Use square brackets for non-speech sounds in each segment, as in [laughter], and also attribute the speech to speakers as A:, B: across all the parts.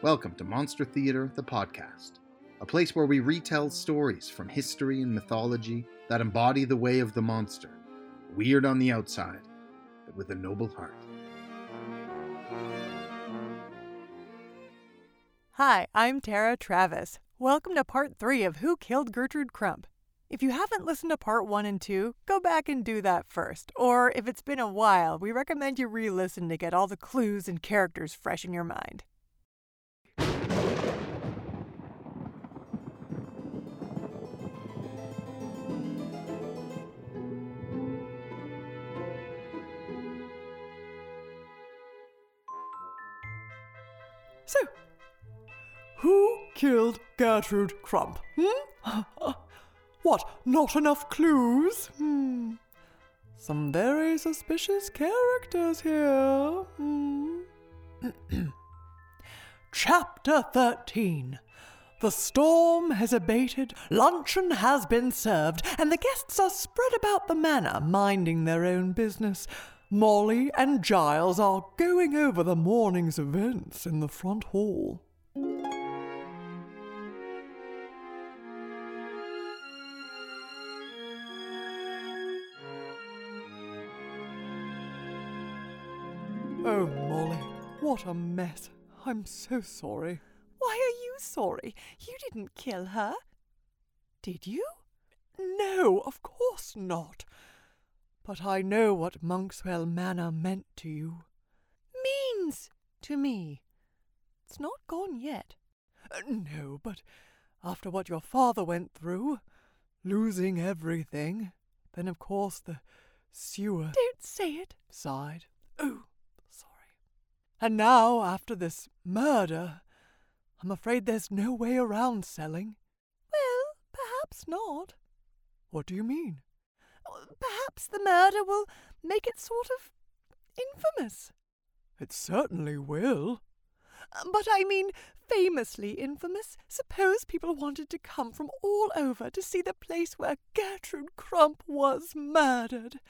A: Welcome to Monster Theater, the podcast, a place where we retell stories from history and mythology that embody the way of the monster, weird on the outside, but with a noble heart.
B: Hi, I'm Tara Travis. Welcome to part three of Who Killed Gertrude Crump. If you haven't listened to part one and two, go back and do that first. Or if it's been a while, we recommend you re listen to get all the clues and characters fresh in your mind. So, who killed Gertrude Crump? Hmm? [gasps] what, not enough clues? Hmm. Some very suspicious characters here. Hmm. [clears throat] Chapter 13 The storm has abated, luncheon has been served, and the guests are spread about the manor, minding their own business. Molly and Giles are going over the morning's events in the front hall. Oh, Molly, what a mess. I'm so sorry.
C: Why are you sorry? You didn't kill her. Did you?
B: No, of course not. But I know what Monkswell Manor meant to you.
C: Means to me. It's not gone yet.
B: Uh, no, but after what your father went through, losing everything, then of course the sewer.
C: Don't say it.
B: Sighed. Oh, sorry. And now, after this murder, I'm afraid there's no way around selling.
C: Well, perhaps not.
B: What do you mean?
C: Perhaps the murder will make it sort of infamous.
B: It certainly will.
C: But I mean, famously infamous. Suppose people wanted to come from all over to see the place where Gertrude Crump was murdered.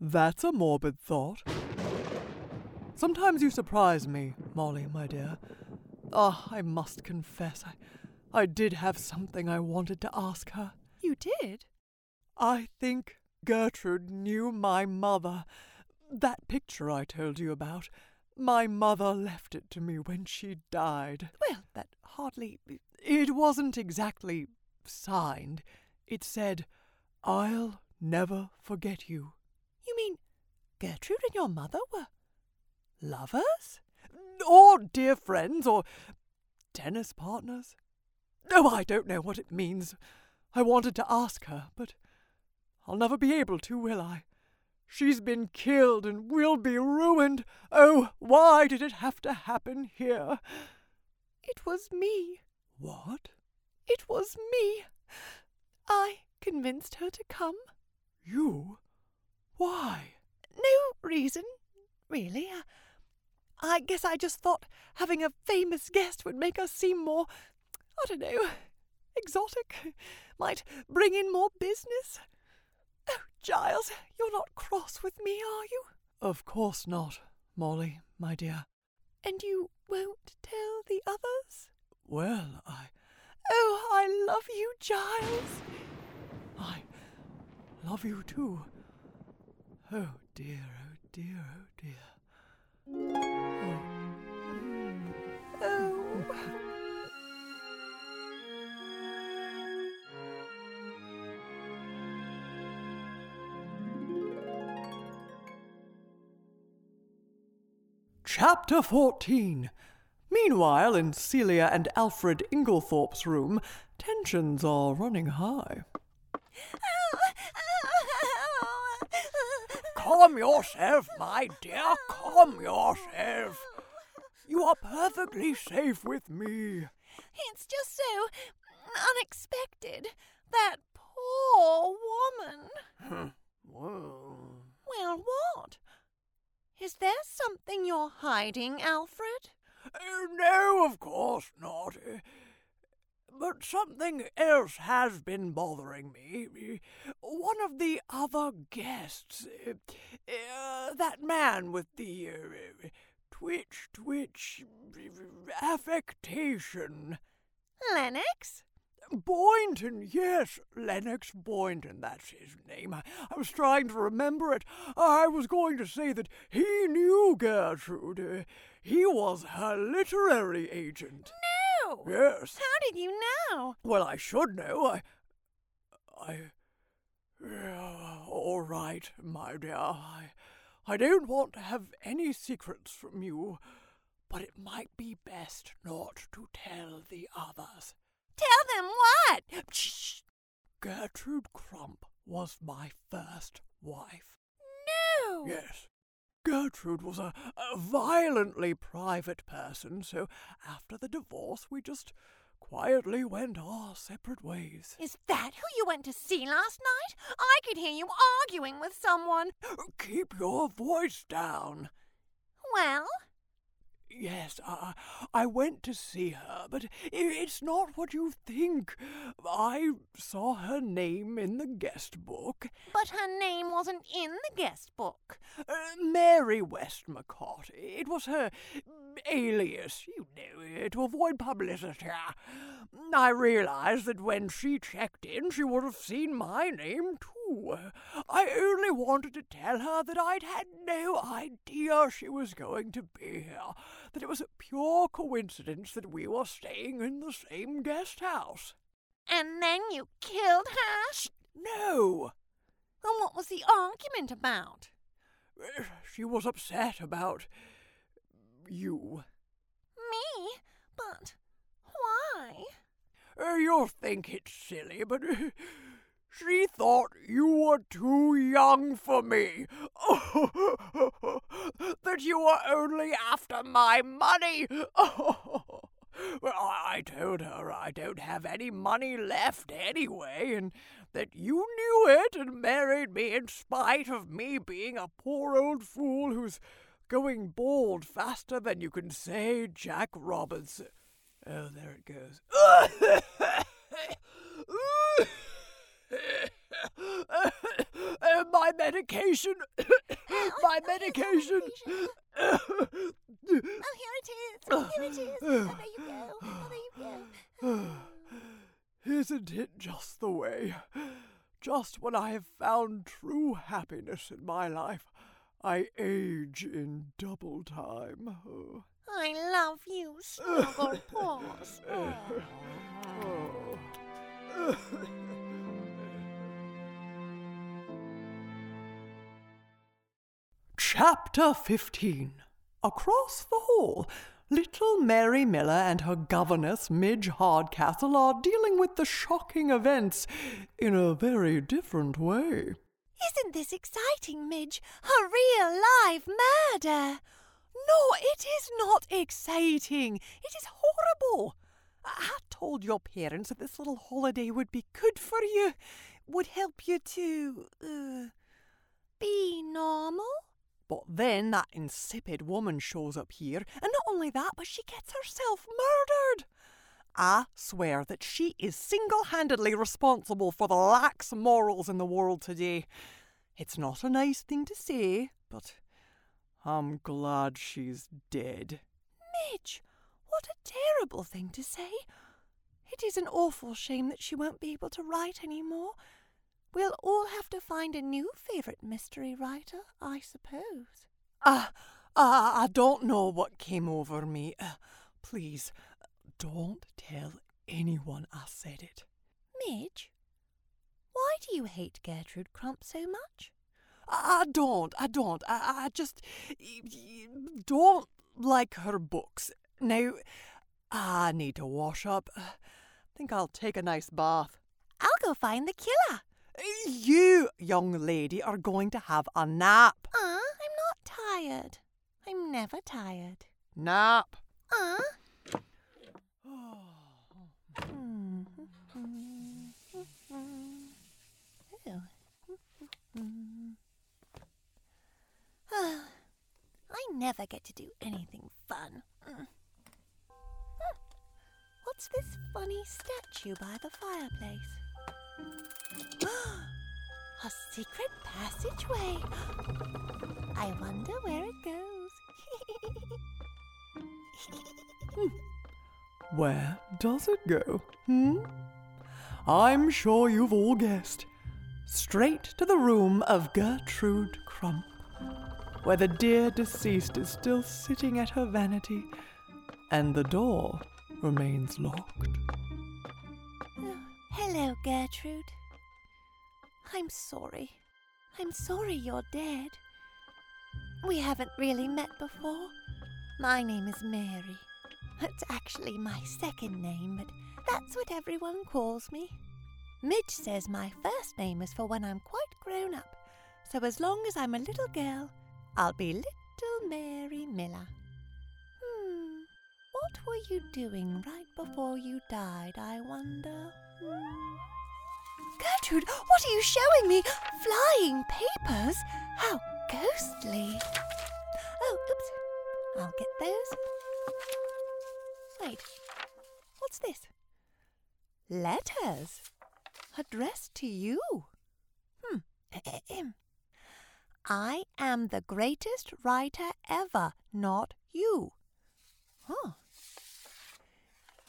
B: That's a morbid thought. Sometimes you surprise me, Molly, my dear. Ah, oh, I must confess, I, I did have something I wanted to ask her.
C: You did?
B: I think Gertrude knew my mother. That picture I told you about. My mother left it to me when she died.
C: Well, that hardly.
B: It wasn't exactly signed. It said, I'll never forget you.
C: You mean Gertrude and your mother were lovers?
B: Or dear friends, or tennis partners? Oh, I don't know what it means. I wanted to ask her, but I'll never be able to, will I? She's been killed and will be ruined. Oh, why did it have to happen here?
C: It was me.
B: What?
C: It was me. I convinced her to come.
B: You? Why?
C: No reason, really. I guess I just thought having a famous guest would make us seem more, I don't know, exotic. Might bring in more business. Oh, Giles, you're not cross with me, are you?
B: Of course not, Molly, my dear.
C: And you won't tell the others?
B: Well, I.
C: Oh, I love you, Giles.
B: I love you too. Oh dear, oh dear, oh dear.
C: Oh. oh. [laughs]
B: Chapter 14 Meanwhile, in Celia and Alfred Inglethorpe's room, tensions are running high. [laughs]
D: Calm yourself, my dear, calm yourself. You are perfectly safe with me.
C: It's just so unexpected. That poor woman. [laughs]
D: well.
C: Well, what? Is there something you're hiding, Alfred?
D: Uh, no, of course not. Uh, but something else has been bothering me. One of the other guests, uh, that man with the twitch, twitch,
B: affectation.
C: Lennox?
B: Boynton, yes, Lennox Boynton, that's his name. I, I, was trying to remember it. I was going to say that he knew Gertrude. Uh, he was her literary agent.
C: No!
B: Yes.
C: How did you know?
B: Well, I should know. I. I. Uh, all right, my dear. I, I don't want to have any secrets from you, but it might be best not to tell the others.
C: Tell them what?
B: Shh. Gertrude Crump was my first wife.
C: No.
B: Yes. Gertrude was a, a violently private person, so after the divorce we just quietly went our separate ways.
C: Is that who you went to see last night? I could hear you arguing with someone.
B: Keep your voice down.
C: Well?
B: Yes, I, I went to see her, but it's not what you think. I saw her name in the guest book.
C: But her name wasn't in the guest book.
B: Uh, Mary Westmacott. It was her alias, you know, to avoid publicity. I realized that when she checked in, she would have seen my name too. I only wanted to tell her that I'd had no idea she was going to be here, that it was a pure coincidence that we were staying in the same guest house.
C: And then you killed her?
B: No.
C: And what was the argument about?
B: She was upset about you.
C: Me? But why?
B: Uh, you'll think it's silly, but uh, she thought you were too young for me. [laughs] that you were only after my money. [laughs] well, I told her I don't have any money left anyway, and that you knew it and married me in spite of me being a poor old fool who's going bald faster than you can say Jack Robinson. Oh, there it goes. [laughs] my medication. Oh, my medication.
C: oh, here it is. Here it is. Oh, there you go. Oh, there you go.
B: Isn't it just the way? Just when I have found true happiness in my life, I age in double time. Oh.
C: I love you, Snuggle [laughs] Paws.
E: Chapter 15 Across the hall, little Mary Miller and her governess, Midge Hardcastle, are dealing with the shocking events in a very different way.
C: Isn't this exciting, Midge? A real live murder!
E: No, it is not exciting. It is horrible. I told your parents that this little holiday would be good for you, would help you to, uh,
C: be normal.
E: But then that insipid woman shows up here, and not only that, but she gets herself murdered. I swear that she is single handedly responsible for the lax morals in the world today. It's not a nice thing to say, but I'm glad she's dead.
C: Midge, what a terrible thing to say. It is an awful shame that she won't be able to write any more. We'll all have to find a new favourite mystery writer, I suppose.
E: Ah, uh, uh, I don't know what came over me. Uh, please, don't tell anyone I said it.
C: Midge, why do you hate Gertrude Crump so much?
E: I don't, I don't. I, I just don't like her books. Now, I need to wash up. I think I'll take a nice bath.
C: I'll go find the killer.
E: You, young lady, are going to have a nap.
C: Uh, I'm not tired. I'm never tired.
E: Nap.
C: Uh. [sighs] I never get to do anything fun. Mm. What's this funny statue by the fireplace? [gasps] A secret passageway. I wonder where it goes. [laughs]
B: Hmm. Where does it go? Hmm? I'm sure you've all guessed. Straight to the room of Gertrude Crump, where the dear deceased is still sitting at her vanity, and the door remains locked.
C: Oh, hello, Gertrude. I'm sorry. I'm sorry you're dead. We haven't really met before. My name is Mary. It's actually my second name, but that's what everyone calls me. Midge says my first name is for when I'm quite grown up, so as long as I'm a little girl, I'll be Little Mary Miller. Hmm, what were you doing right before you died, I wonder? Hmm. Gertrude, what are you showing me? Flying papers? How ghostly. Oh, oops. I'll get those. Wait, what's this? Letters addressed to you. Hmm. I am the greatest writer ever, not you. Huh.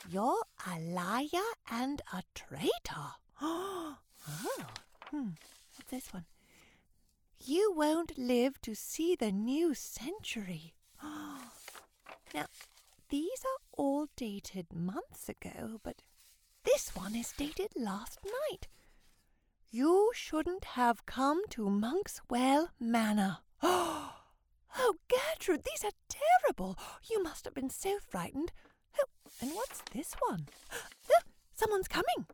C: You're a liar and a traitor. [gasps] oh. Hmm. What's this one? You won't live to see the new century. [gasps] now, these are all dated months ago, but this one is dated last night. You shouldn't have come to Monkswell Manor. [gasps] Oh, Gertrude, these are terrible. You must have been so frightened. Oh, and what's this one? [gasps] Oh, someone's coming.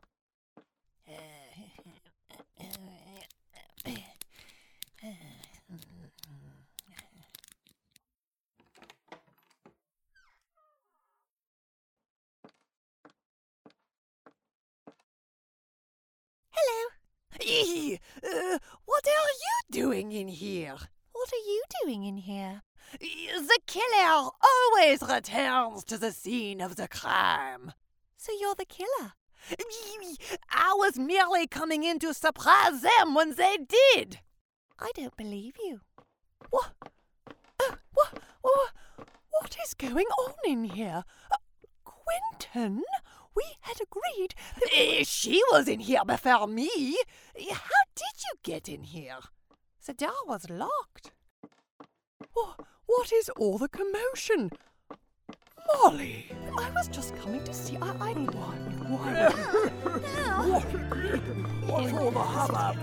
D: Uh, what are you doing in here?
C: What are you doing in here?
D: The killer always returns to the scene of the crime.
C: So you're the killer?
D: I was merely coming in to surprise them when they did.
C: I don't believe you.
B: What? Uh, what? What? What is going on in here? Uh, Quentin? We had agreed that.
D: Uh, she was in here before me. How did you get in here? The door was locked.
B: What, what is all the commotion? Molly! I was just coming to see. I. I why? Why?
D: what, what's all the hubbub?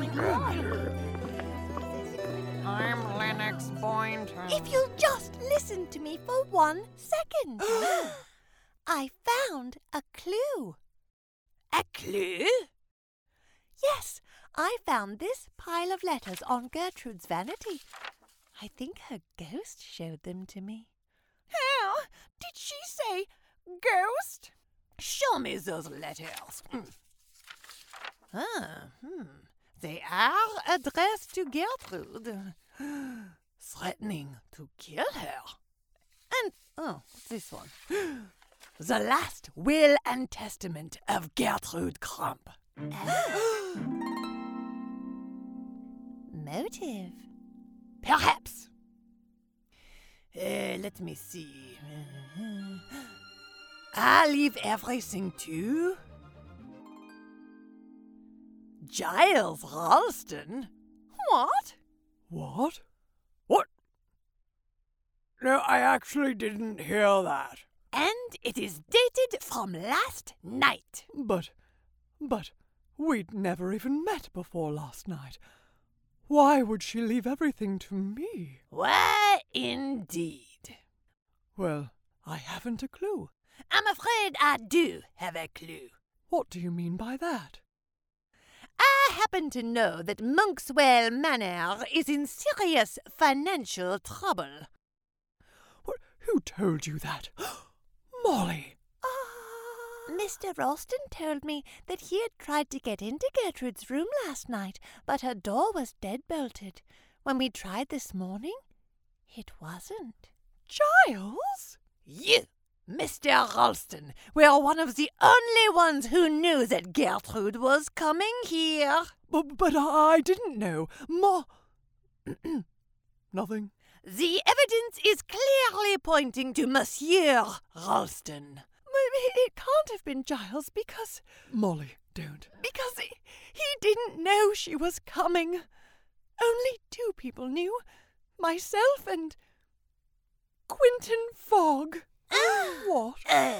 D: I'm Lennox Boynton.
C: If you'll just listen to me for one second. [gasps] I found a clue.
D: A clue?
C: Yes, I found this pile of letters on Gertrude's vanity. I think her ghost showed them to me.
D: How? Did she say ghost? Show me those letters. ah, hmm. They are addressed to Gertrude, [gasps] threatening to kill her. And, oh, this one. [gasps] The Last Will and Testament of Gertrude Crump. [gasps]
C: Motive?
D: Perhaps. Uh, let me see. [gasps] I leave everything to Giles Ralston. What?
B: What?
D: What? No, I actually didn't hear that. And it is dated from last night.
B: But, but, we'd never even met before last night. Why would she leave everything to me?
D: Why, indeed.
B: Well, I haven't a clue.
D: I'm afraid I do have a clue.
B: What do you mean by that?
D: I happen to know that Monkswell Manor is in serious financial trouble.
B: What, who told you that? [gasps] Molly!
C: Mr. Ralston told me that he had tried to get into Gertrude's room last night, but her door was dead-bolted. When we tried this morning, it wasn't.
B: Giles?
D: You, Mr. Ralston, were one of the only ones who knew that Gertrude was coming here.
B: But, but I didn't know. Ma... [clears throat] Nothing.
C: The evidence is clearly pointing to Monsieur Ralston. It can't have been Giles because.
B: Molly, don't.
C: Because he, he didn't know she was coming. Only two people knew myself and. Quinton Fogg.
B: what?
C: Uh,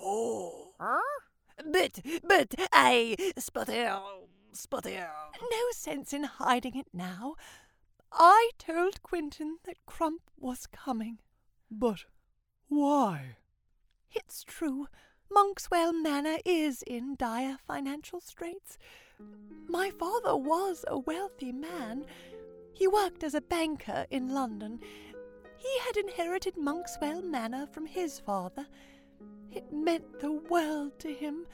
B: Oh.
C: but, but I. Sputter. Sputter. No sense in hiding it now. I told Quinton that Crump was coming.
B: But why?
C: It's true. Monkswell Manor is in dire financial straits. My father was a wealthy man. He worked as a banker in London. He had inherited Monkswell Manor from his father. It meant the world to him.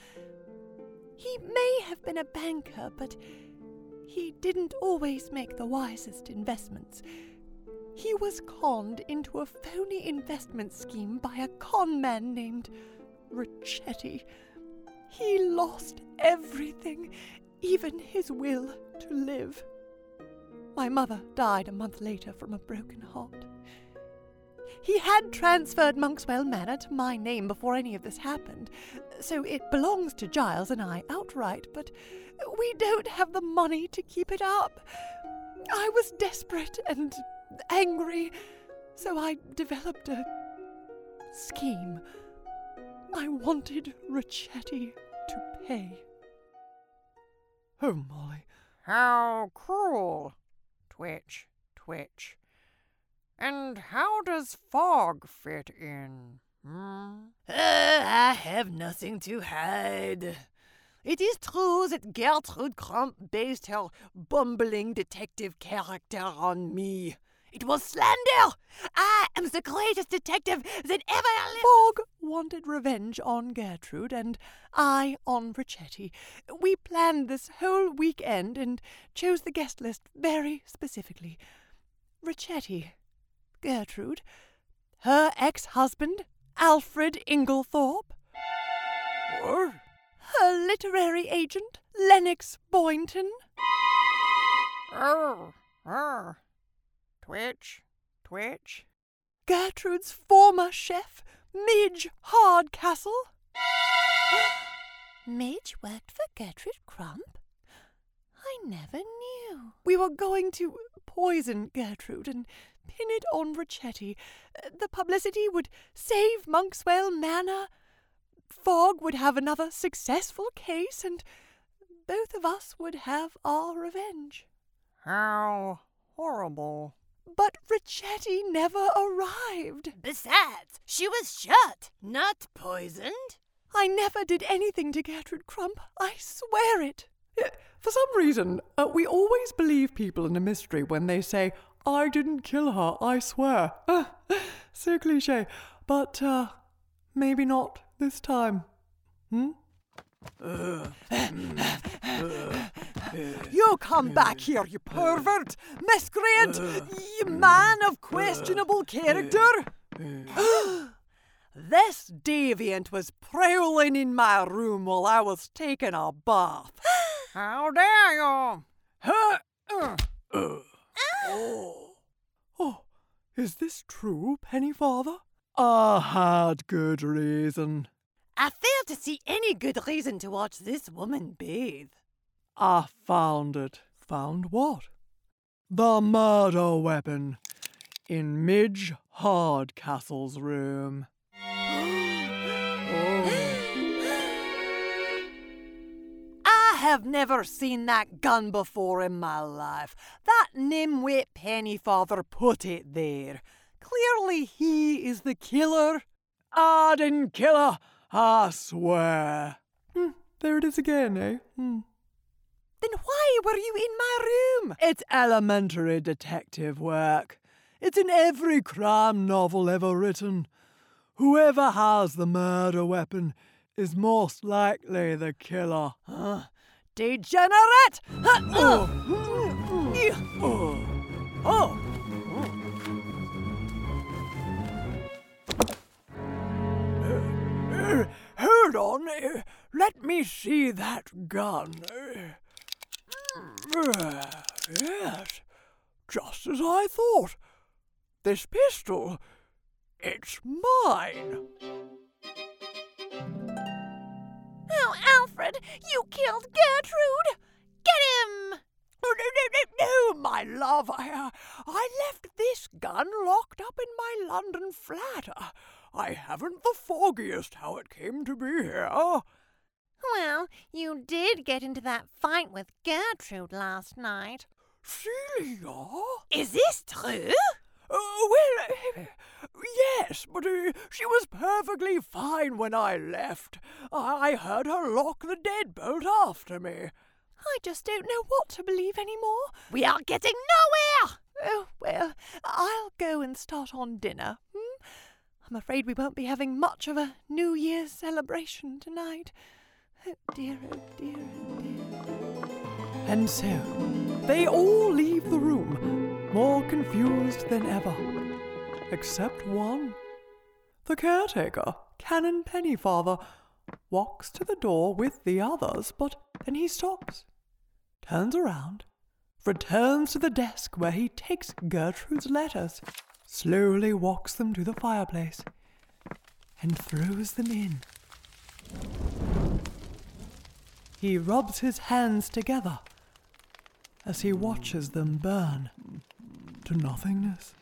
C: He may have been a banker, but he didn't always make the wisest investments. He was conned into a phony investment scheme by a con man named Ricchetti. He lost everything, even his will to live. My mother died a month later from a broken heart. He had transferred Monkswell Manor to my name before any of this happened, so it belongs to Giles and I outright, but we don't have the money to keep it up. I was desperate and angry, so I developed a scheme. I wanted Ricchetti to pay.
B: Oh, Molly.
D: How cruel. Twitch, twitch. And how does Fogg fit in? Hmm?
C: Uh, I have nothing to hide. It is true that Gertrude Crump based her bumbling detective character on me. It was slander! I am the greatest detective that ever lived. Fogg wanted revenge on Gertrude and I on Ricchetti. We planned this whole weekend and chose the guest list very specifically. Ricchetti, Gertrude, her ex husband, Alfred Inglethorpe,
B: What?
C: her literary agent, Lennox Boynton,
D: Oh, oh. Twitch, twitch.
C: Gertrude's former chef, Midge Hardcastle. [gasps] Midge worked for Gertrude Crump? I never knew. We were going to poison Gertrude and pin it on Ricchetti. Uh, The publicity would save Monkswell Manor. Fogg would have another successful case, and both of us would have our revenge.
D: How horrible.
C: But Ricchetti never arrived.
F: Besides, she was shot, not poisoned.
C: I never did anything to Gertrude Crump. I swear it.
B: For some reason, uh, we always believe people in a mystery when they say, I didn't kill her, I swear. Uh, [laughs] so cliche. But, uh, maybe not this time. Hmm?
C: You come back here, you pervert, miscreant, you man of questionable character. [gasps] this deviant was prowling in my room while I was taking a bath. [gasps]
D: How dare you?
C: Huh, [gasps] uh,
B: Oh, is this true, Pennyfather? I had good reason.
F: I fail to see any good reason to watch this woman bathe.
B: I found it. Found what? The murder weapon in Midge Hardcastle's room. [gasps]
C: I have never seen that gun before in my life. That nimwit Pennyfather put it there. Clearly he is the killer.
B: I didn't kill her, I swear. Hmm, there it is again, eh? Hmm.
C: Then why were you in my room?
B: It's elementary detective work. It's in every crime novel ever written. Whoever has the murder weapon is most likely the killer.
C: Uh, degenerate! Uh, uh,
B: Oh.
C: oh.
B: Uh, hold on. uh, let me see that gun. Yes, just as I thought.
D: This pistol, it's mine.
F: Oh, Alfred, you killed Gertrude! Get him!
D: No, no, no, no, my love. I, uh, I left this gun locked up in my London flat. Uh, I haven't the foggiest how it came to be here.
F: Well, you did get into that fight with Gertrude last night.
D: Celia?
F: Is this true?
D: Uh, well, [laughs] yes, but uh, she was perfectly fine when I left. I heard her lock the deadbolt after me.
C: I just don't know what to believe any more.
F: We are getting nowhere!
C: Oh, well, I'll go and start on dinner. Hmm? I'm afraid we won't be having much of a New Year's celebration tonight. Dear, oh dear, oh dear.
B: And so, they all leave the room, more confused than ever. Except one. The caretaker, Canon Pennyfather, walks to the door with the others, but then he stops, turns around, returns to the desk where he takes Gertrude's letters, slowly walks them to the fireplace, and throws them in. He rubs his hands together as he watches them burn to nothingness.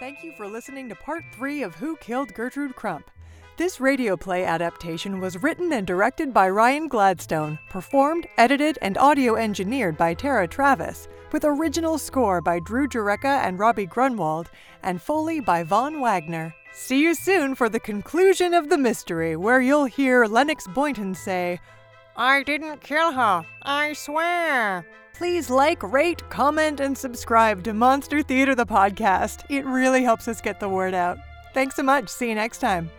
B: Thank you for listening to part three of Who Killed Gertrude Crump. This radio play adaptation was written and directed by Ryan Gladstone, performed, edited, and audio engineered by Tara Travis, with original score by Drew Jurecka and Robbie Grunwald, and Foley by Von Wagner. See you soon for the conclusion of the mystery, where you'll hear Lennox Boynton say,
D: I didn't kill her, I swear.
B: Please like, rate, comment, and subscribe to Monster Theater the podcast. It really helps us get the word out. Thanks so much. See you next time.